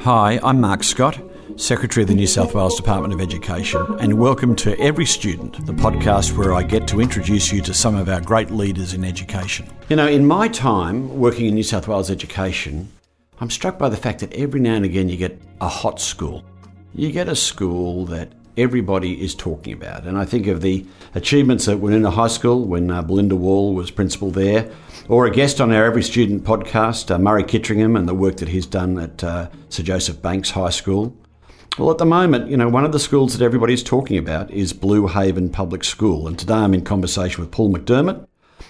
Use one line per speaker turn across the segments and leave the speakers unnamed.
Hi, I'm Mark Scott, Secretary of the New South Wales Department of Education, and welcome to Every Student, the podcast where I get to introduce you to some of our great leaders in education. You know, in my time working in New South Wales education, I'm struck by the fact that every now and again you get a hot school. You get a school that everybody is talking about. And I think of the achievements at Winnuna High School when uh, Belinda Wall was principal there, or a guest on our Every Student podcast, uh, Murray Kitteringham, and the work that he's done at uh, Sir Joseph Banks High School. Well, at the moment, you know, one of the schools that everybody's talking about is Blue Haven Public School. And today I'm in conversation with Paul McDermott,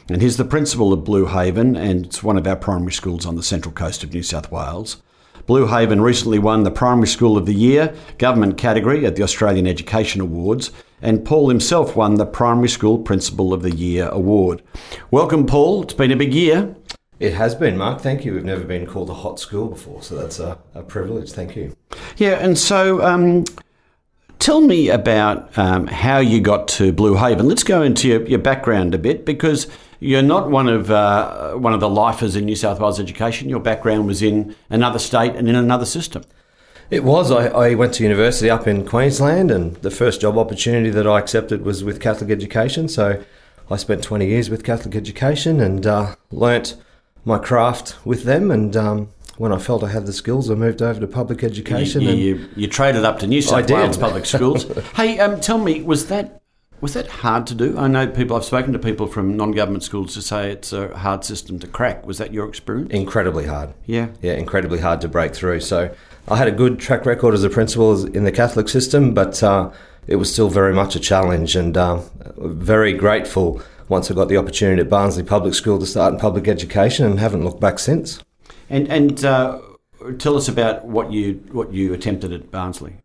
and he's the principal of Blue Haven, and it's one of our primary schools on the central coast of New South Wales. Blue Haven recently won the Primary School of the Year government category at the Australian Education Awards, and Paul himself won the Primary School Principal of the Year award. Welcome, Paul. It's been a big year.
It has been, Mark. Thank you. We've never been called a hot school before, so that's a, a privilege. Thank you.
Yeah, and so um, tell me about um, how you got to Blue Haven. Let's go into your, your background a bit because you're not one of uh, one of the lifers in New South Wales education. Your background was in another state and in another system.
It was. I, I, went to university up in Queensland, and the first job opportunity that I accepted was with Catholic education. So I spent 20 years with Catholic education and uh, learnt my craft with them. And um, when I felt I had the skills, I moved over to public education.
You, you, you, you traded up to New South Wales public schools. hey, um, tell me, was that was that hard to do? I know people, I've spoken to people from non government schools to say it's a hard system to crack. Was that your experience?
Incredibly hard.
Yeah.
Yeah, incredibly hard to break through. So I had a good track record as a principal in the Catholic system, but uh, it was still very much a challenge and uh, very grateful once I got the opportunity at Barnsley Public School to start in public education and haven't looked back since.
And, and uh, tell us about what you, what you attempted at Barnsley.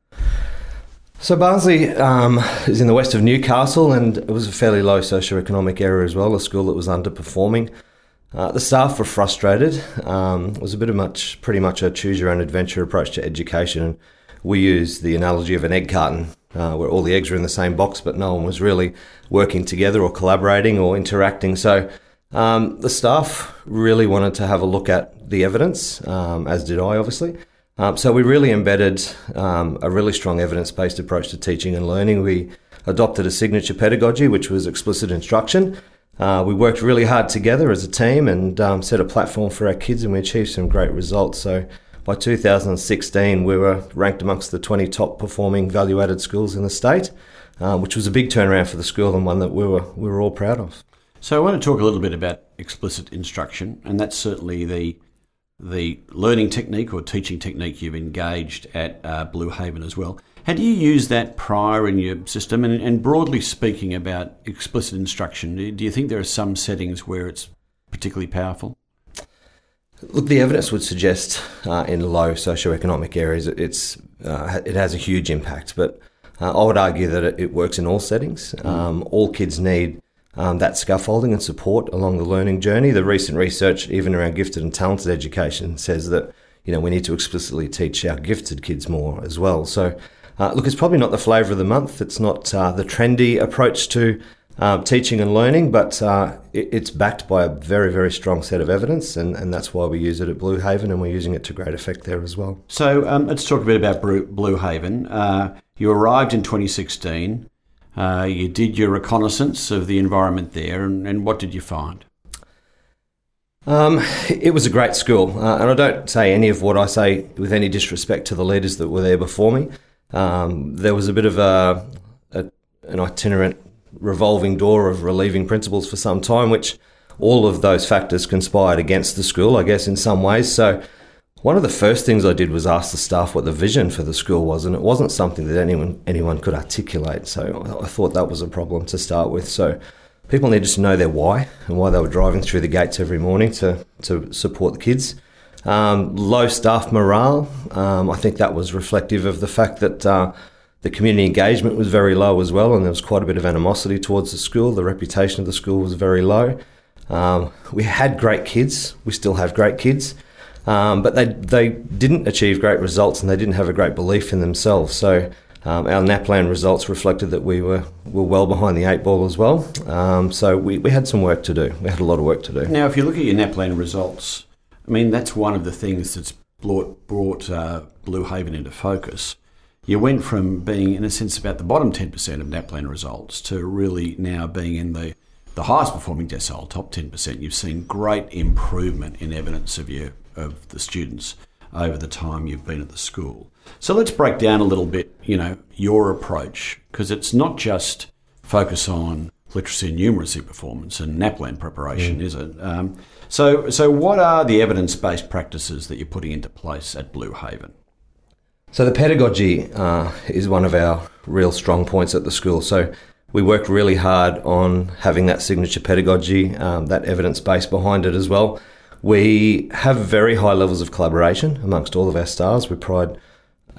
So Barnsley um, is in the west of Newcastle, and it was a fairly low socio-economic area as well. A school that was underperforming. Uh, the staff were frustrated. Um, it was a bit of much, pretty much a choose your own adventure approach to education. We use the analogy of an egg carton, uh, where all the eggs are in the same box, but no one was really working together or collaborating or interacting. So um, the staff really wanted to have a look at the evidence, um, as did I, obviously. Um, so we really embedded um, a really strong evidence-based approach to teaching and learning. We adopted a signature pedagogy, which was explicit instruction. Uh, we worked really hard together as a team and um, set a platform for our kids, and we achieved some great results. So by 2016, we were ranked amongst the 20 top performing value-added schools in the state, uh, which was a big turnaround for the school and one that we were we were all proud of.
So I want to talk a little bit about explicit instruction, and that's certainly the the learning technique or teaching technique you've engaged at uh, Blue Haven as well. Had you used that prior in your system? And, and, broadly speaking about explicit instruction, do you think there are some settings where it's particularly powerful?
Look, the evidence would suggest uh, in low socioeconomic areas it's uh, it has a huge impact, but uh, I would argue that it, it works in all settings. Mm. Um, all kids need um, that scaffolding and support along the learning journey. The recent research, even around gifted and talented education, says that you know we need to explicitly teach our gifted kids more as well. So, uh, look, it's probably not the flavour of the month. It's not uh, the trendy approach to uh, teaching and learning, but uh, it, it's backed by a very, very strong set of evidence, and, and that's why we use it at Blue Haven, and we're using it to great effect there as well.
So, um, let's talk a bit about Blue Haven. Uh, you arrived in 2016. Uh, you did your reconnaissance of the environment there, and, and what did you find?
Um, it was a great school, uh, and I don't say any of what I say with any disrespect to the leaders that were there before me. Um, there was a bit of a, a, an itinerant revolving door of relieving principals for some time, which all of those factors conspired against the school, I guess, in some ways. So one of the first things I did was ask the staff what the vision for the school was, and it wasn't something that anyone anyone could articulate. So I thought that was a problem to start with. So people needed to know their why and why they were driving through the gates every morning to to support the kids. Um, low staff morale. Um, I think that was reflective of the fact that uh, the community engagement was very low as well, and there was quite a bit of animosity towards the school. The reputation of the school was very low. Um, we had great kids. We still have great kids. Um, but they they didn't achieve great results and they didn't have a great belief in themselves. So Um, our NAPLAN results reflected that we were, were well behind the eight ball as well. Um, so we, we had some work to do. We had a lot of work to do.
Now, if you look at your NAPLAN results, I mean, that's one of the things that's brought, brought uh, Blue Haven into focus. You went from being, in a sense, about the bottom 10% of NAPLAN results to really now being in the, the highest performing decile, top 10%. You've seen great improvement in evidence of, your, of the students over the time you've been at the school. So let's break down a little bit, you know, your approach, because it's not just focus on literacy and numeracy performance and NAPLAN preparation, mm. is it? Um, so, so what are the evidence-based practices that you're putting into place at Blue Haven?
So the pedagogy uh, is one of our real strong points at the school. So we work really hard on having that signature pedagogy, um, that evidence base behind it as well. We have very high levels of collaboration amongst all of our stars. We pride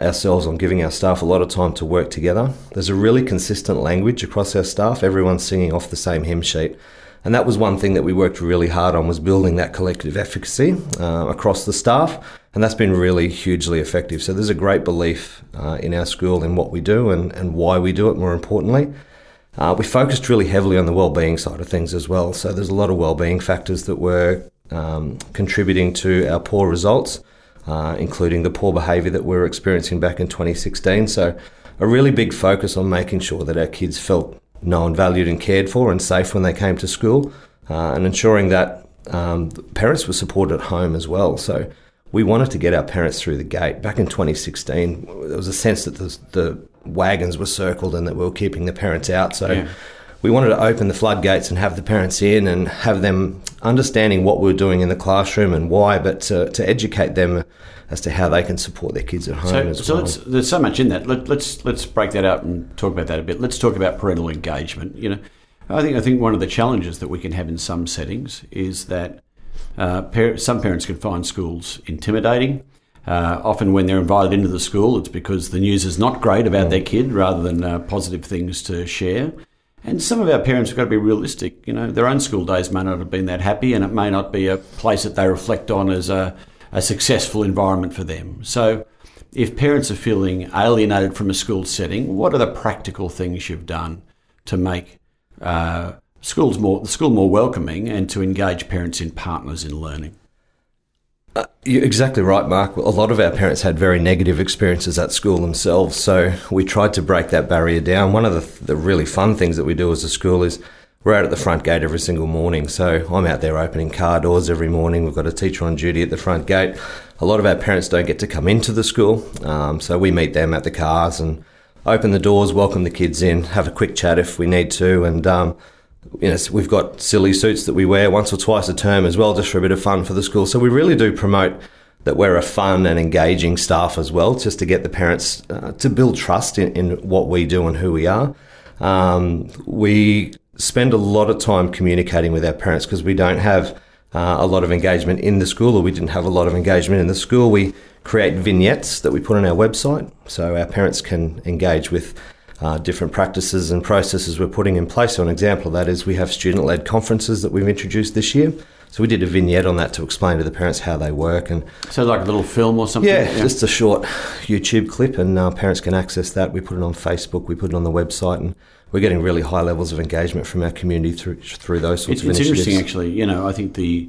ourselves on giving our staff a lot of time to work together. There's a really consistent language across our staff. Everyone's singing off the same hymn sheet. And that was one thing that we worked really hard on was building that collective efficacy uh, across the staff. And that's been really hugely effective. So there's a great belief uh, in our school in what we do and, and why we do it, more importantly. Uh, we focused really heavily on the well-being side of things as well. So there's a lot of well-being factors that were um, contributing to our poor results, uh, including the poor behaviour that we were experiencing back in 2016. So, a really big focus on making sure that our kids felt known, valued, and cared for, and safe when they came to school, uh, and ensuring that um, parents were supported at home as well. So, we wanted to get our parents through the gate. Back in 2016, there was a sense that the, the wagons were circled and that we were keeping the parents out. So. Yeah we wanted to open the floodgates and have the parents in and have them understanding what we are doing in the classroom and why, but to, to educate them as to how they can support their kids at home so, as
so
well.
there's so much in that. Let, us let's, let's break that out and talk about that a bit. Let's talk about parental engagement. You know, I think I think one of the challenges that we can have in some settings is that uh, par- some parents can find schools intimidating. Uh, often, when they're invited into the school, it's because the news is not great about mm. their kid rather than uh, positive things to share. And some of our parents have got to be realistic. You know, their own school days may not have been that happy, and it may not be a place that they reflect on as a, a successful environment for them. So, if parents are feeling alienated from a school setting, what are the practical things you've done to make uh, schools more the school more welcoming and to engage parents in partners in learning?
Uh, you're exactly right, Mark. A lot of our parents had very negative experiences at school themselves, so we tried to break that barrier down. One of the, the really fun things that we do as a school is we're out at the front gate every single morning. So I'm out there opening car doors every morning. We've got a teacher on duty at the front gate. A lot of our parents don't get to come into the school, um, so we meet them at the cars and open the doors, welcome the kids in, have a quick chat if we need to, and um, you know, we've got silly suits that we wear once or twice a term as well, just for a bit of fun for the school. So we really do promote that we're a fun and engaging staff as well, just to get the parents uh, to build trust in, in, what we do and who we are. Um, we spend a lot of time communicating with our parents because we don't have uh, a lot of engagement in the school, or we didn't have a lot of engagement in the school. We create vignettes that we put on our website so our parents can engage with uh, different practices and processes we're putting in place. So, an example of that is we have student led conferences that we've introduced this year. So we did a vignette on that to explain to the parents how they work, and
so like a little film or something.
Yeah, yeah. just a short YouTube clip, and uh, parents can access that. We put it on Facebook, we put it on the website, and we're getting really high levels of engagement from our community through through those sorts
it's, of
it's
initiatives. It's interesting, actually. You know, I think the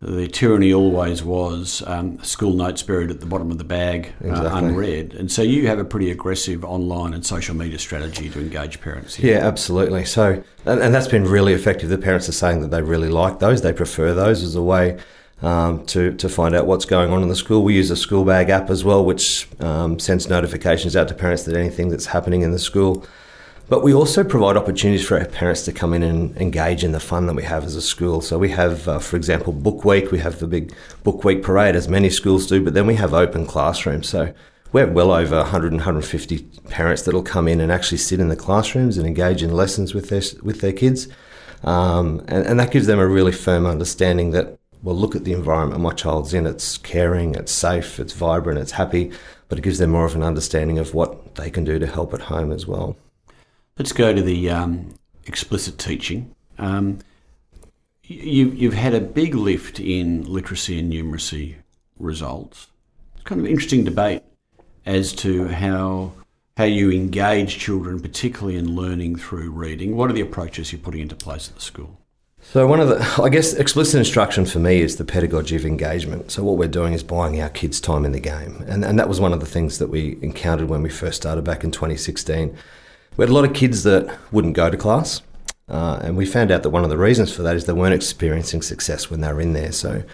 the tyranny always was um, school notes buried at the bottom of the bag, uh, exactly. uh, unread. And so you have a pretty aggressive online and social media strategy to engage parents.
Here. Yeah, absolutely. So, and, and, that's been really effective. The parents are saying that they really like those, they prefer those as a way. Um, to, to find out what's going on in the school. We use a Skoolbag app as well, which um, sends notifications out to parents that anything that's happening in the school but we also provide opportunities for our parents to come in and engage in the fun that we have as a school. So we have, uh, for example, Book Week. We have the big Book Week parade, as many schools do, but then we have open classrooms. So we have well over 100 and 150 parents that'll come in and actually sit in the classrooms and engage in lessons with their, with their kids. Um, and, and that gives them a really firm understanding that, well, look at the environment my child's in. It's caring, it's safe, it's vibrant, it's happy, but it gives them more of an understanding of what they can do to help at home as well.
Let's go to the um, explicit teaching. Um, you, you've had a big lift in literacy and numeracy results. It's kind of an interesting debate as to how how you engage children, particularly in learning through reading. What are the approaches you're putting into place at the school?
So one of the, I guess, explicit instruction for me is the pedagogy of engagement. So what we're doing is buying our kids time in the game, and and that was one of the things that we encountered when we first started back in 2016. We had a lot of kids that wouldn't go to class, uh, and we found out that one of the reasons for that is they weren't experiencing success when they were in there. So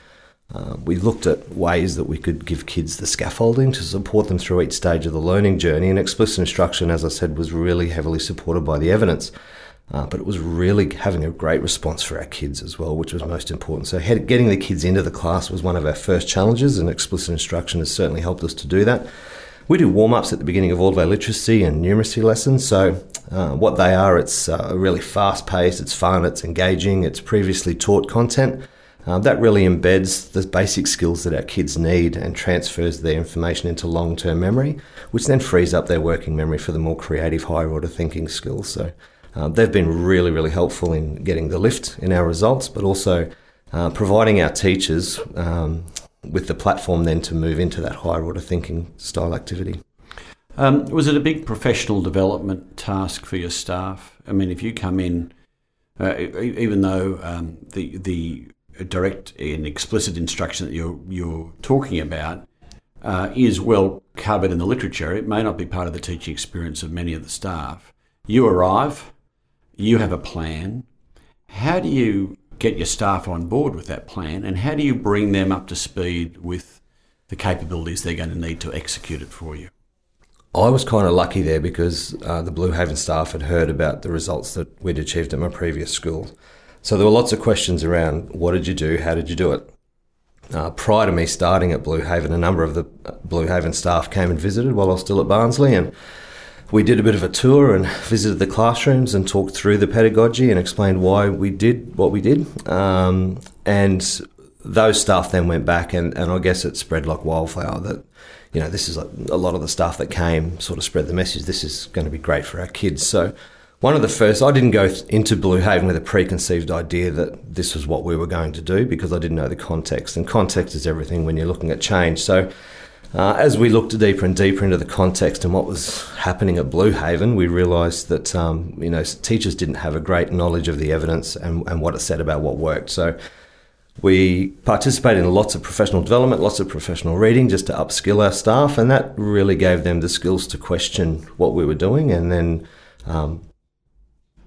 uh, we looked at ways that we could give kids the scaffolding to support them through each stage of the learning journey, and explicit instruction, as I said, was really heavily supported by the evidence. Uh, but it was really having a great response for our kids as well, which was most important. So, getting the kids into the class was one of our first challenges, and explicit instruction has certainly helped us to do that. We do warm ups at the beginning of all of our literacy and numeracy lessons. So, uh, what they are, it's uh, really fast paced, it's fun, it's engaging, it's previously taught content. Uh, that really embeds the basic skills that our kids need and transfers their information into long term memory, which then frees up their working memory for the more creative, higher order thinking skills. So, uh, they've been really, really helpful in getting the lift in our results, but also uh, providing our teachers um, with the platform then to move into that higher order thinking style activity.
Um, was it a big professional development task for your staff? I mean, if you come in, uh, even though um, the the direct and explicit instruction that you're you're talking about uh, is well covered in the literature, it may not be part of the teaching experience of many of the staff. You arrive, you have a plan. How do you get your staff on board with that plan and how do you bring them up to speed with the capabilities they're going to need to execute it for you?
I was kind of lucky there because uh, the Blue Haven staff had heard about the results that we'd achieved at my previous school. So there were lots of questions around what did you do, how did you do it? Uh, prior to me starting at Blue Haven, a number of the uh, Blue Haven staff came and visited while I was still at Barnsley, and we did a bit of a tour and visited the classrooms and talked through the pedagogy and explained why we did what we did. Um, and those staff then went back, and, and I guess it spread like wildfire that, you know, this is a, lot of the staff that came sort of spread the message this is going to be great for our kids. So, one of the first, I didn't go into Blue Haven with a preconceived idea that this was what we were going to do because I didn't know the context. And context is everything when you're looking at change. So, uh, as we looked deeper and deeper into the context and what was happening at Blue Haven, we realised that um, you know teachers didn't have a great knowledge of the evidence and, and what it said about what worked. So we participated in lots of professional development, lots of professional reading, just to upskill our staff, and that really gave them the skills to question what we were doing and then um,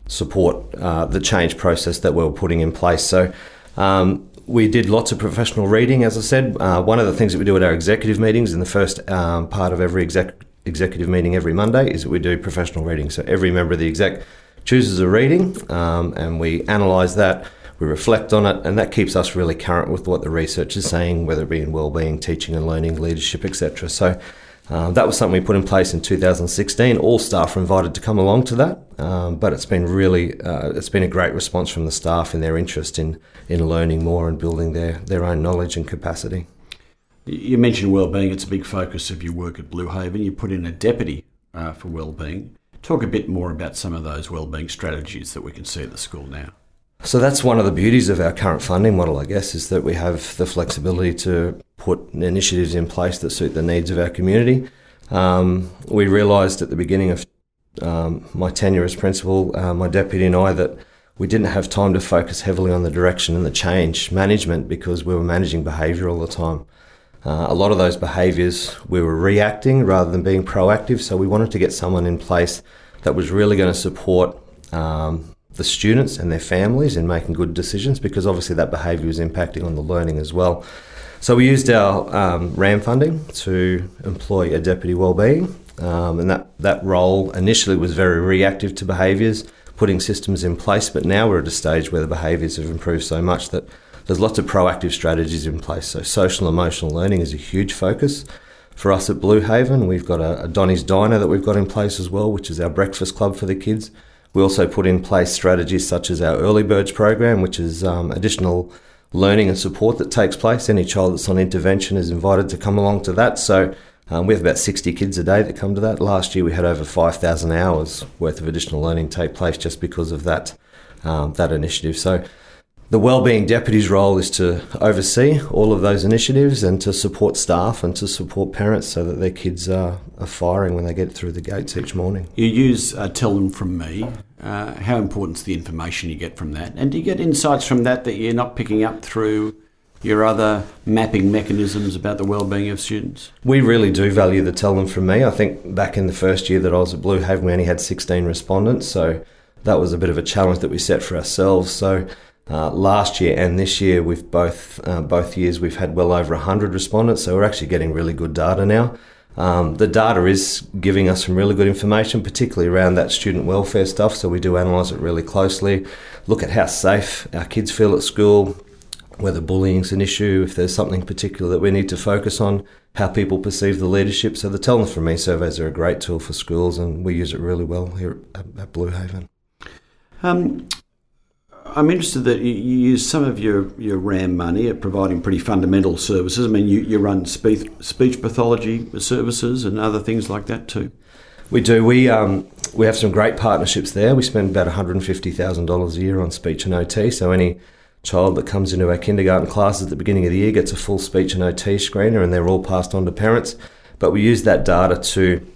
support uh, the change process that we were putting in place. So. Um, we did lots of professional reading, as I said. Uh, one of the things that we do at our executive meetings in the first um, part of every exec- executive meeting every Monday is that we do professional reading. So every member of the exec chooses a reading um, and we analyse that, we reflect on it, and that keeps us really current with what the research is saying, whether it be in wellbeing, teaching and learning, leadership, etc. So um, that was something we put in place in 2016. All staff were invited to come along to that, um, but it's been really uh, it's been a great response from the staff in their interest in in learning more and building their their own knowledge and capacity.
You mentioned wellbeing; it's a big focus of your work at Blue Haven. You put in a deputy uh, for wellbeing. Talk a bit more about some of those wellbeing strategies that we can see at the school now.
So that's one of the beauties of our current funding model, I guess, is that we have the flexibility to put initiatives in place that suit the needs of our community. Um, we realised at the beginning of um, my tenure as principal, uh, my deputy and I, that we didn't have time to focus heavily on the direction and the change management because we were managing behaviour all the time. Uh, a lot of those behaviours we were reacting rather than being proactive, so we wanted to get someone in place that was really going to support um, the students and their families in making good decisions because obviously that behaviour is impacting on the learning as well. So we used our um, RAM funding to employ a deputy wellbeing, um, and that, that role initially was very reactive to behaviours, putting systems in place. But now we're at a stage where the behaviours have improved so much that there's lots of proactive strategies in place. So social emotional learning is a huge focus for us at Blue Haven. We've got a, a Donny's Diner that we've got in place as well, which is our breakfast club for the kids. We also put in place strategies such as our Early Birds program, which is um, additional learning and support that takes place. Any child that's on intervention is invited to come along to that. So um, we have about 60 kids a day that come to that. Last year we had over 5,000 hours worth of additional learning take place just because of that um, that initiative. So the wellbeing deputy's role is to oversee all of those initiatives and to support staff and to support parents so that their kids are, are firing when they get through the gates each morning.
You use uh, Tell Them From Me. Uh, how important is the information you get from that? And do you get insights from that that you're not picking up through your other mapping mechanisms about the wellbeing of students?
We really do value the Tell Them From Me. I think back in the first year that I was at Blue Haven, we only had 16 respondents, so that was a bit of a challenge that we set for ourselves. So uh, last year and this year, we've both uh, both years we've had well over 100 respondents, so we're actually getting really good data now. Um, the data is giving us some really good information, particularly around that student welfare stuff. So we do analyse it really closely, look at how safe our kids feel at school, whether bullying's an issue, if there's something particular that we need to focus on, how people perceive the leadership. So the Tell Them From Me surveys are a great tool for schools, and we use it really well here at, at Blue Haven.
Um, I'm interested that you use some of your, your RAM money at providing pretty fundamental services. I mean, you, you run speech, speech pathology services and other things like that too.
We do. We um, we have some great partnerships there. We spend about $150,000 a year on speech and OT. So any child that comes into our kindergarten classes at the beginning of the year gets a full speech and OT screener, and they're all passed on to parents. But we use that data to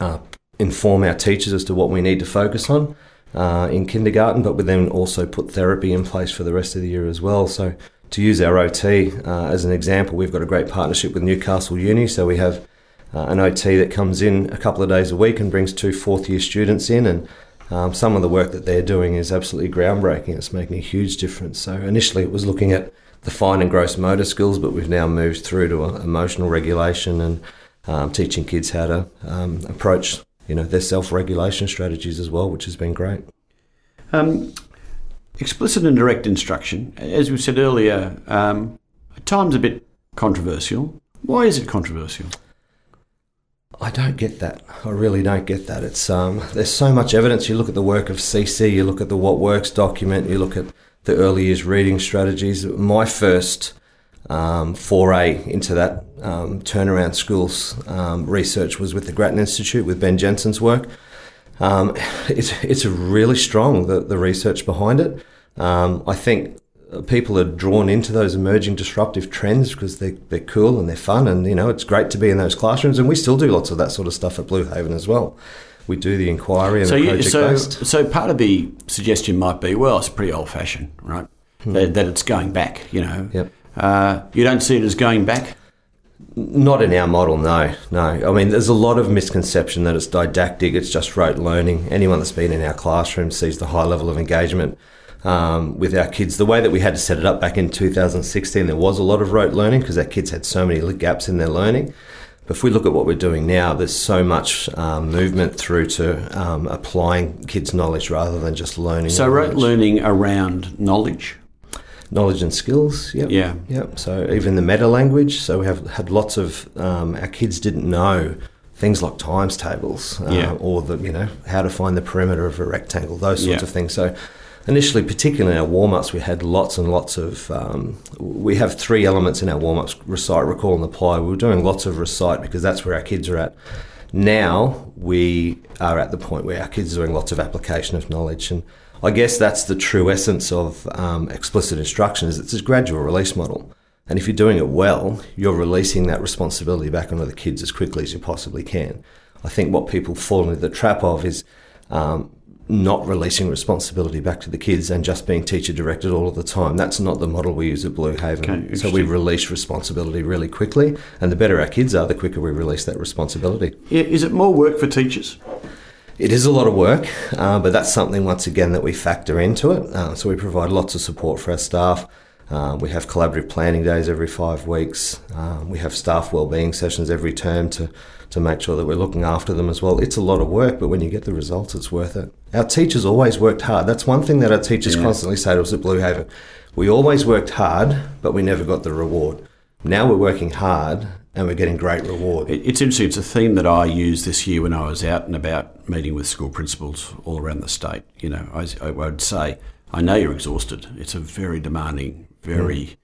uh, inform our teachers as to what we need to focus on uh, in kindergarten, but we then also put therapy in place for the rest of the year as well. So, to use our OT uh, as an example, we've got a great partnership with Newcastle Uni. So, we have uh, an OT that comes in a couple of days a week and brings two fourth year students in. And um, some of the work that they're doing is absolutely groundbreaking. It's making a huge difference. So, initially, it was looking at the fine and gross motor skills, but we've now moved through to uh, emotional regulation and um, teaching kids how to um, approach you know their self-regulation strategies as well, which has been great.
Um, explicit and direct instruction, as we said earlier, um, at times a bit controversial. Why is it controversial?
I don't get that. I really don't get that. It's um, there's so much evidence. You look at the work of CESE, you look at the What Works document, you look at the early years reading strategies. My first um, foray into that um, turnaround schools um, research was with the Grattan Institute with Ben Jensen's work. Um, it's, it's really strong, the, the research behind it. Um, I think people are drawn into those emerging disruptive trends because they're, they're cool and they're fun and, you know, it's great to be in those classrooms. And we still do lots of that sort of stuff at Blue Haven as well. We do the inquiry and
so
the project
you, so,
based.
So part of the suggestion might be, well, it's pretty old fashioned, right? Hmm. That, that, it's going back, you know.
Yep.
Uh, you don't see it as going back?
Not in our model, no, no. I mean, there's a lot of misconception that it's didactic, it's just rote learning. Anyone that's been in our classroom sees the high level of engagement um, with our kids. The way that we had to set it up back in 2016, there was a lot of rote learning because our kids had so many gaps in their learning. But if we look at what we're doing now, there's so much um, movement through to um, applying kids' knowledge rather than just learning.
So, rote learning around knowledge?
Knowledge and skills. Yep.
Yeah.
Yep. So even the meta language. So we have had lots of um, our kids didn't know things like times tables uh,
yeah.
or the you know how to find the perimeter of a rectangle, those sorts yeah. of things. So initially, particularly in our warm ups, we had lots and lots of. Um, we have three elements in our warm ups: recite, recall, and apply. We were doing lots of recite because that's where our kids are at. Now we are at the point where our kids are doing lots of application of knowledge and I guess that's the true essence of um, explicit instruction is it's a gradual release model. And if you're doing it well, you're releasing that responsibility back onto the kids as quickly as you possibly can. I think what people fall into the trap of is um, not releasing responsibility back to the kids and just being teacher directed all of the time. That's not the model we use at Blue Haven.
Okay,
so we release responsibility really quickly, and the better our kids are, the quicker we release that responsibility.
Is it more work for teachers?
It is a lot of work, uh, but that's something once again that we factor into it. Uh, so we provide lots of support for our staff. Uh, we have collaborative planning days every five weeks. Uh, we have staff wellbeing sessions every term to, to make sure that we're looking after them as well. It's a lot of work, but when you get the results, it's worth it. Our teachers always worked hard. That's one thing that our teachers yeah. constantly say to us at Blue Haven. We always worked hard, but we never got the reward. Now we're working hard and we're getting great reward.
It's interesting. It's a theme that I used this year when I was out and about meeting with school principals all around the state. You know, I, I would say, I know you're exhausted. It's a very demanding, very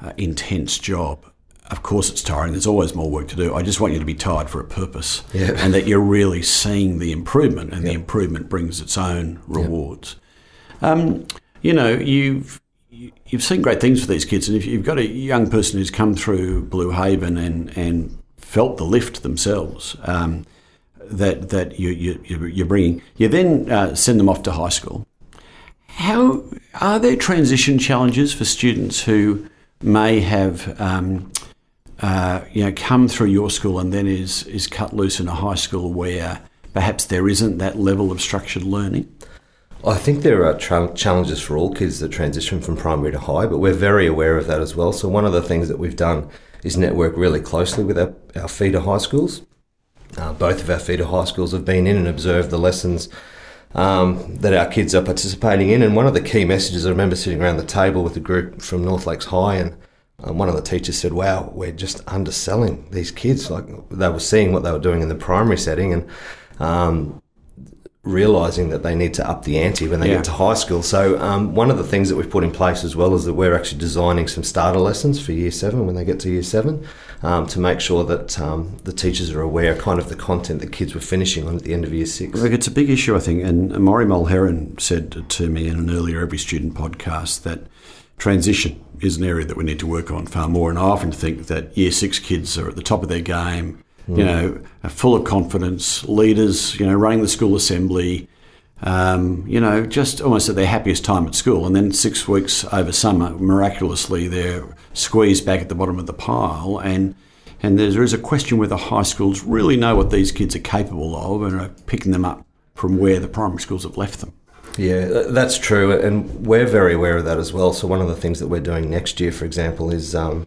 mm. uh, intense job. Of course, it's tiring. There's always more work to do. I just want you to be tired for a purpose,
yeah.
and that you're really seeing the improvement, and the improvement brings its own rewards. Um, you know, you've you've seen great things for these kids, and if you've got a young person who's come through Blue Haven and and felt the lift themselves. Um, that that you, you you're bringing, you then uh, send them off to high school. How are there transition challenges for students who may have um, uh, you know come through your school and then is is cut loose in a high school where perhaps there isn't that level of structured learning?
I think there are tra- challenges for all kids that transition from primary to high, but we're very aware of that as well. So one of the things that we've done is network really closely with our, our feeder high schools. Uh, both of our feeder high schools have been in and observed the lessons um, that our kids are participating in. And one of the key messages, I remember sitting around the table with a group from North Lakes High, and um, one of the teachers said, "Wow, we're just underselling these kids. Like they were seeing what they were doing in the primary setting, and um, realizing that they need to up the ante when they yeah. get to high school. So um, one of the things that we've put in place as well is that we're actually designing some starter lessons for year seven when they get to year seven um, to make sure that um, the teachers are aware kind of the content that kids were finishing on at the end of year six.
It's a big issue, I think. And Maurie Mulheron said to me in an earlier Every Student podcast that transition is an area that we need to work on far more. And I often think that year six kids are at the top of their game you know, full of confidence, leaders, you know, running the school assembly, um, you know, just almost at their happiest time at school. And then six weeks over summer, miraculously, they're squeezed back at the bottom of the pile. And and there is a question whether high schools really know what these kids are capable of and are picking them up from where the primary schools have left them.
Yeah, that's true, and we're very aware of that as well. So one of the things that we're doing next year, for example, is um,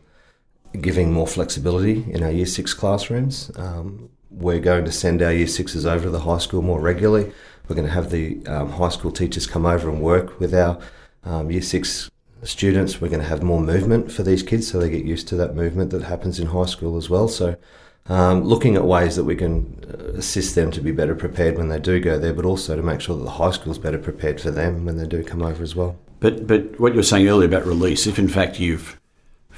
giving more flexibility in our year six classrooms. Um, we're going to send our year sixes over to the high school more regularly. We're going to have the um, high school teachers come over and work with our um, year six students. We're going to have more movement for these kids so they get used to that movement that happens in high school as well. So, um, looking at ways that we can uh, assist them to be better prepared when they do go there, but also to make sure that the high school is better prepared for them when they do come over as well.
But but what you were saying earlier about release, if in fact you've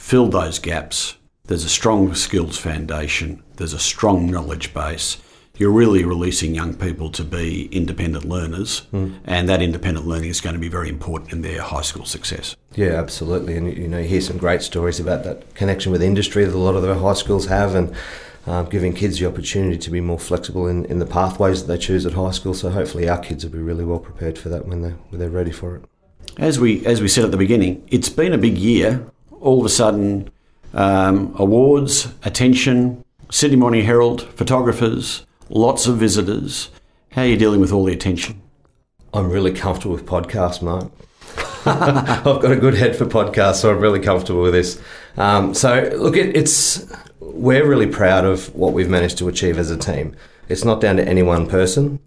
fill those gaps. There's a strong skills foundation, there's a strong knowledge base. You're really releasing young people to be independent learners, mm. and that independent learning is going to be very important in their high school success.
Yeah, absolutely. And you know, you hear some great stories about that connection with industry that a lot of the high schools have, and um, giving kids the opportunity to be more flexible in, in the pathways that they choose at high school. So hopefully, our kids will be really well prepared for that when they when they're ready for it.
As we as we said at the beginning, it's been a big year all of a sudden um, awards, attention, Sydney Morning Herald, photographers, lots of visitors. How are you dealing with all the attention?
I'm really comfortable with podcasts, Mark. I've got a good head for podcasts, so I'm really comfortable with this. Um, so, look, it, it's we're really proud of what we've managed to achieve as a team. It's not down to any one person.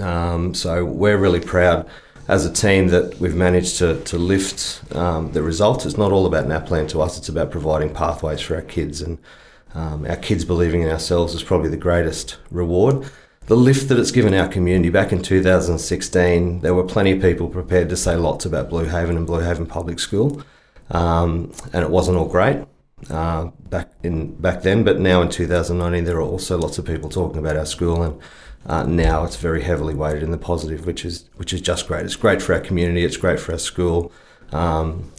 Um, so, we're really proud as a team that we've managed to, to lift um, the results. It's not all about NAPLAN to us, it's about providing pathways for our kids. And um, our kids believing in ourselves is probably the greatest reward. The lift that it's given our community back in 2016, there were plenty of people prepared to say lots about Blue Haven and Blue Haven Public School, um, and it wasn't all great uh, back in back then. But now in 2019, there are also lots of people talking about our school and uh, now it's very heavily weighted in the positive, which is which is just great. It's great for our community. It's great for our school. Um,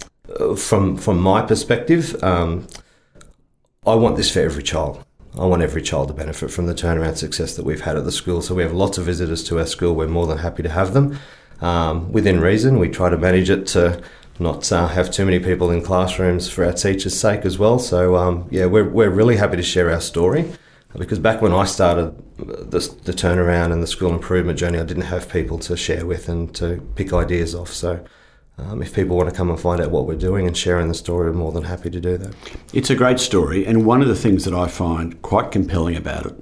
from from my perspective, um, I want this for every child. I want every child to benefit from the turnaround success that we've had at the school. So we have lots of visitors to our school. We're more than happy to have them. Um, within reason, we try to manage it to not uh, have too many people in classrooms for our teachers' sake as well. So um, yeah, we're we're really happy to share our story because back when I started the, the, turnaround and the school improvement journey, I didn't have people to share with and to pick ideas off. So, um, if people want to come and find out what we're doing and sharing the story, I'm more than happy to do that.
It's a great story, and one of the things that I find quite compelling about it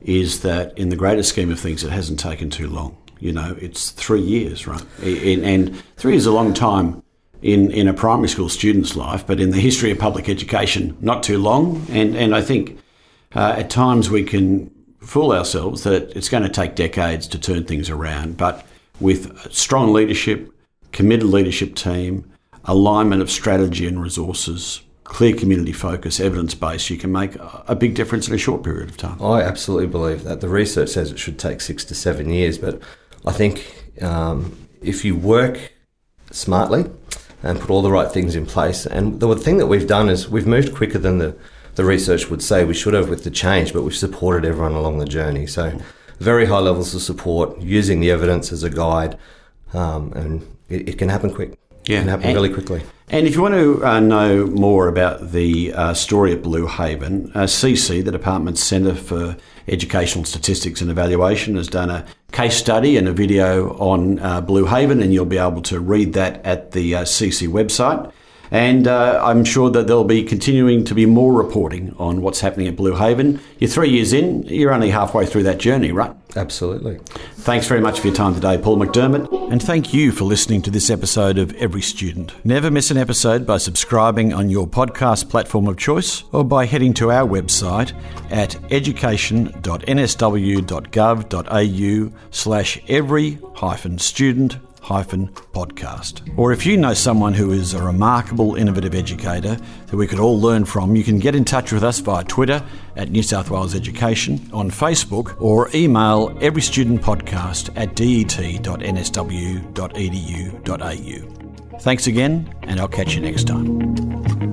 is that, in the greater scheme of things, it hasn't taken too long. You know, it's three years, right? And three is a long time in, in a primary school student's life, but in the history of public education, not too long. And, and I think uh, at times we can fool ourselves that it's going to take decades to turn things around, but with strong leadership, committed leadership team, alignment of strategy and resources, clear community focus, evidence base, you can make a big difference in a short period of time.
I absolutely believe that. The research says it should take six to seven years, but I think um, if you work smartly, and put all the right things in place. And the thing that we've done is we've moved quicker than the, the research would say we should have with the change, but we've supported everyone along the journey. So, very high levels of support, using the evidence as a guide, um, and it, it, can happen quick. Yeah, it can happen and, really quickly.
And if you want to uh, know more about the uh, story at Blue Haven, uh, CESE, the Department's Centre for Educational Statistics and Evaluation, has done a case study and a video on uh, Blue Haven, and you'll be able to read that at the CESE uh, website. And uh, I'm sure that there'll be continuing to be more reporting on what's happening at Blue Haven. You're three years in, you're only halfway through that journey, right?
Absolutely.
Thanks very much for your time today, Paul McDermott. And thank you for listening to this episode of Every Student. Never miss an episode by subscribing on your podcast platform of choice or by heading to our website at education.nsw.gov.au slash every hyphen student podcast. Or if you know someone who is a remarkable innovative educator that we could all learn from, you can get in touch with us via Twitter at New South Wales Education, on Facebook, or email everystudentpodcast at det.nsw.edu.au. Thanks again, and I'll catch you next time.